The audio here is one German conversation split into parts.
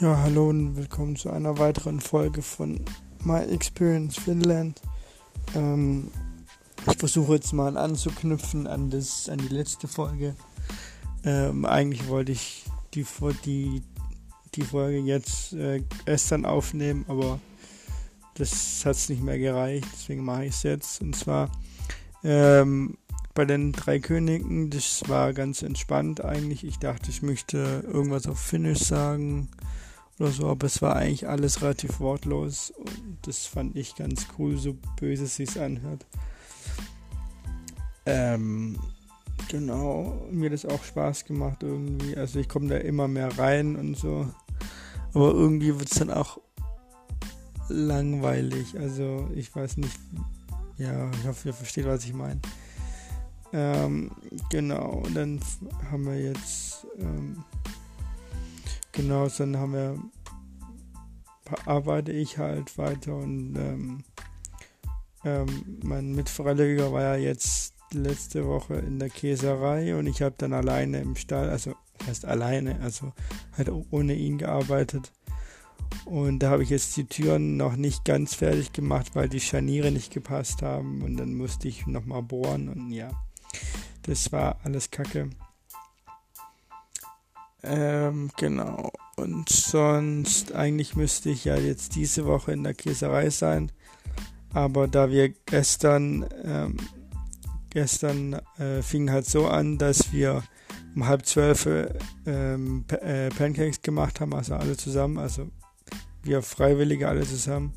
Ja, hallo und willkommen zu einer weiteren Folge von My Experience Finland. Ähm, ich versuche jetzt mal anzuknüpfen an, das, an die letzte Folge. Ähm, eigentlich wollte ich die, die, die Folge jetzt äh, gestern aufnehmen, aber das hat es nicht mehr gereicht, deswegen mache ich es jetzt. Und zwar ähm, bei den drei Königen, das war ganz entspannt eigentlich. Ich dachte, ich möchte irgendwas auf Finnisch sagen oder so, aber es war eigentlich alles relativ wortlos und das fand ich ganz cool, so böse es sich anhört. Ähm, genau, mir das auch Spaß gemacht irgendwie, also ich komme da immer mehr rein und so, aber irgendwie wird es dann auch langweilig, also ich weiß nicht, ja, ich hoffe, ihr versteht, was ich meine. Ähm, genau, und dann haben wir jetzt ähm, Genau, dann haben wir, arbeite ich halt weiter und ähm, ähm, mein Mitverleger war ja jetzt letzte Woche in der Käserei und ich habe dann alleine im Stall, also heißt alleine, also halt ohne ihn gearbeitet. Und da habe ich jetzt die Türen noch nicht ganz fertig gemacht, weil die Scharniere nicht gepasst haben. Und dann musste ich nochmal bohren und ja, das war alles Kacke. Ähm, genau. Und sonst, eigentlich müsste ich ja jetzt diese Woche in der Käserei sein. Aber da wir gestern, ähm, gestern äh, fing halt so an, dass wir um halb zwölf ähm, äh, Pancakes gemacht haben, also alle zusammen, also wir Freiwillige alle zusammen.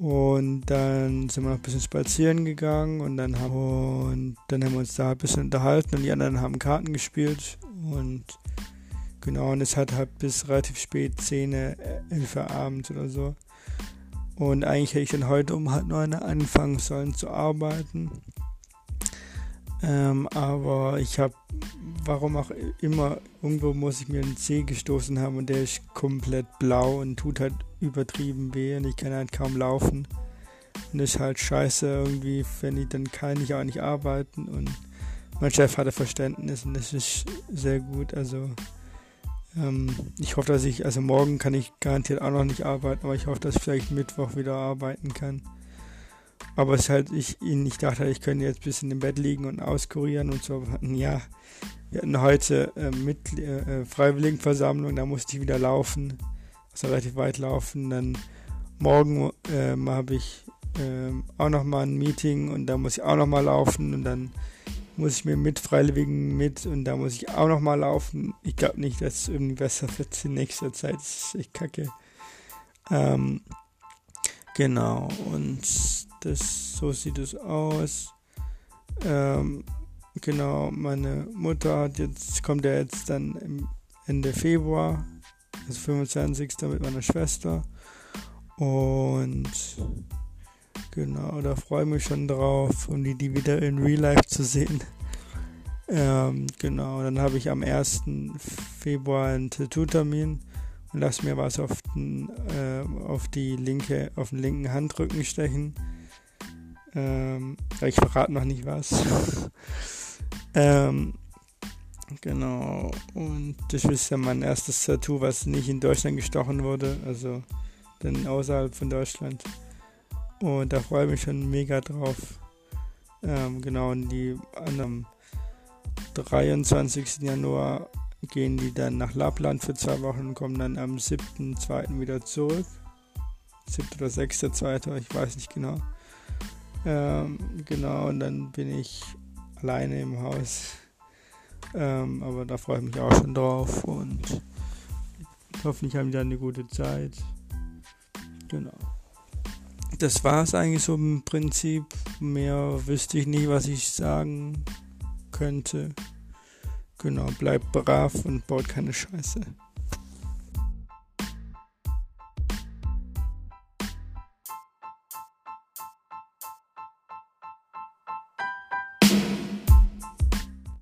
Und dann sind wir noch ein bisschen spazieren gegangen und dann haben, und dann haben wir uns da ein bisschen unterhalten und die anderen haben Karten gespielt und genau, und es hat halt bis relativ spät 10, 11 Uhr abends oder so. Und eigentlich hätte ich dann heute um halb neun anfangen sollen zu arbeiten. Ähm, aber ich habe, warum auch immer, irgendwo muss ich mir einen Zeh gestoßen haben und der ist komplett blau und tut halt übertrieben weh und ich kann halt kaum laufen. Und das ist halt scheiße irgendwie, wenn ich dann kann ich auch nicht arbeiten und mein Chef hatte Verständnis und das ist sehr gut. Also ähm, ich hoffe, dass ich, also morgen kann ich garantiert auch noch nicht arbeiten, aber ich hoffe, dass ich vielleicht Mittwoch wieder arbeiten kann. Aber es halt, ich, ich dachte, ich könnte jetzt ein bisschen im Bett liegen und auskurieren und so. Ja, wir hatten heute äh, mit äh, Freiwilligenversammlung, da musste ich wieder laufen, also relativ weit laufen. Dann morgen äh, habe ich äh, auch noch mal ein Meeting und da muss ich auch noch mal laufen und dann muss ich mir mit Freiwilligen mit und da muss ich auch noch mal laufen. Ich glaube nicht, dass es irgendwie besser wird in nächster Zeit. Das ist echt kacke. Ähm, genau, und das, so sieht es aus. Ähm, genau, meine Mutter hat jetzt, kommt ja jetzt dann Ende Februar, also 25. mit meiner Schwester. Und Genau, da freue ich mich schon drauf, um die, die wieder in Real Life zu sehen. Ähm, genau, dann habe ich am 1. Februar einen Tattoo-Termin und lasse mir was auf, den, äh, auf die linke, auf den linken Handrücken stechen. Ähm, ich verrate noch nicht was. ähm, genau, und das ist ja mein erstes Tattoo, was nicht in Deutschland gestochen wurde, also dann außerhalb von Deutschland. Und da freue ich mich schon mega drauf. Ähm, genau, und die am 23. Januar gehen die dann nach Lappland für zwei Wochen und kommen dann am 7.2. wieder zurück. 7. oder 6.2. ich weiß nicht genau. Ähm, genau, und dann bin ich alleine im Haus. Ähm, aber da freue ich mich auch schon drauf und hoffentlich haben die dann eine gute Zeit. Genau das war es eigentlich so im Prinzip. Mehr wüsste ich nicht, was ich sagen könnte. Genau, bleibt brav und baut keine Scheiße.